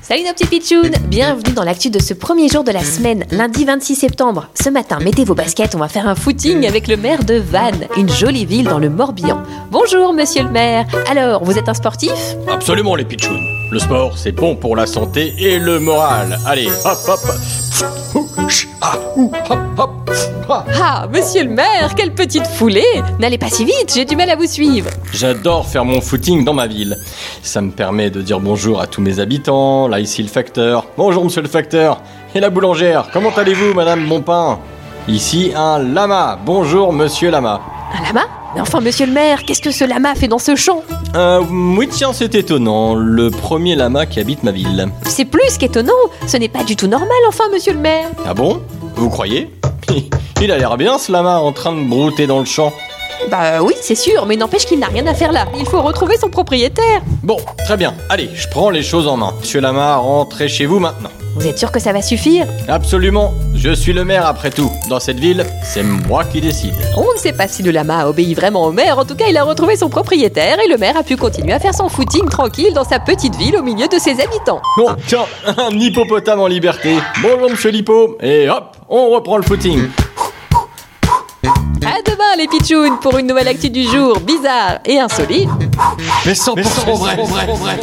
Salut nos petits pitchouns Bienvenue dans l'actu de ce premier jour de la semaine, lundi 26 septembre. Ce matin, mettez vos baskets, on va faire un footing avec le maire de Vannes, une jolie ville dans le Morbihan. Bonjour monsieur le maire Alors, vous êtes un sportif? Absolument les pitchouns. Le sport, c'est bon pour la santé et le moral. Allez, hop hop. Ah, ouh, hop hop. Ah. Ah, monsieur le maire, quelle petite foulée N'allez pas si vite, j'ai du mal à vous suivre. J'adore faire mon footing dans ma ville. Ça me permet de dire bonjour à tous mes habitants. Là ici le facteur. Bonjour monsieur le facteur. Et la boulangère. Comment allez-vous madame Bonpain Ici un lama. Bonjour monsieur lama. Un lama? Mais enfin, monsieur le maire, qu'est-ce que ce lama fait dans ce champ? Euh, oui tiens c'est étonnant. Le premier lama qui habite ma ville. C'est plus qu'étonnant, ce n'est pas du tout normal, enfin, monsieur le maire. Ah bon? Vous croyez? Il a l'air bien ce lama en train de brouter dans le champ. Bah oui, c'est sûr, mais n'empêche qu'il n'a rien à faire là. Il faut retrouver son propriétaire. Bon, très bien. Allez, je prends les choses en main. Monsieur Lama, rentrez chez vous maintenant. Vous êtes sûr que ça va suffire? Absolument. Je suis le maire après tout. Dans cette ville, c'est moi qui décide. On ne sait pas si le lama a obéi vraiment au maire, en tout cas il a retrouvé son propriétaire et le maire a pu continuer à faire son footing tranquille dans sa petite ville au milieu de ses habitants. Bon, tiens, un hippopotame en liberté. Bonjour monsieur l'hippo. Et hop, on reprend le footing. À demain les pitchouns pour une nouvelle actu du jour bizarre et insolite. Mais 100%, vrai.